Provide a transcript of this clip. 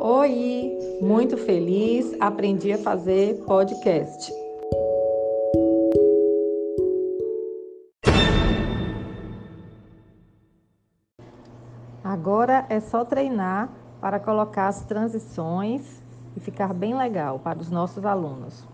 Oi, muito feliz, aprendi a fazer podcast. Agora é só treinar para colocar as transições e ficar bem legal para os nossos alunos.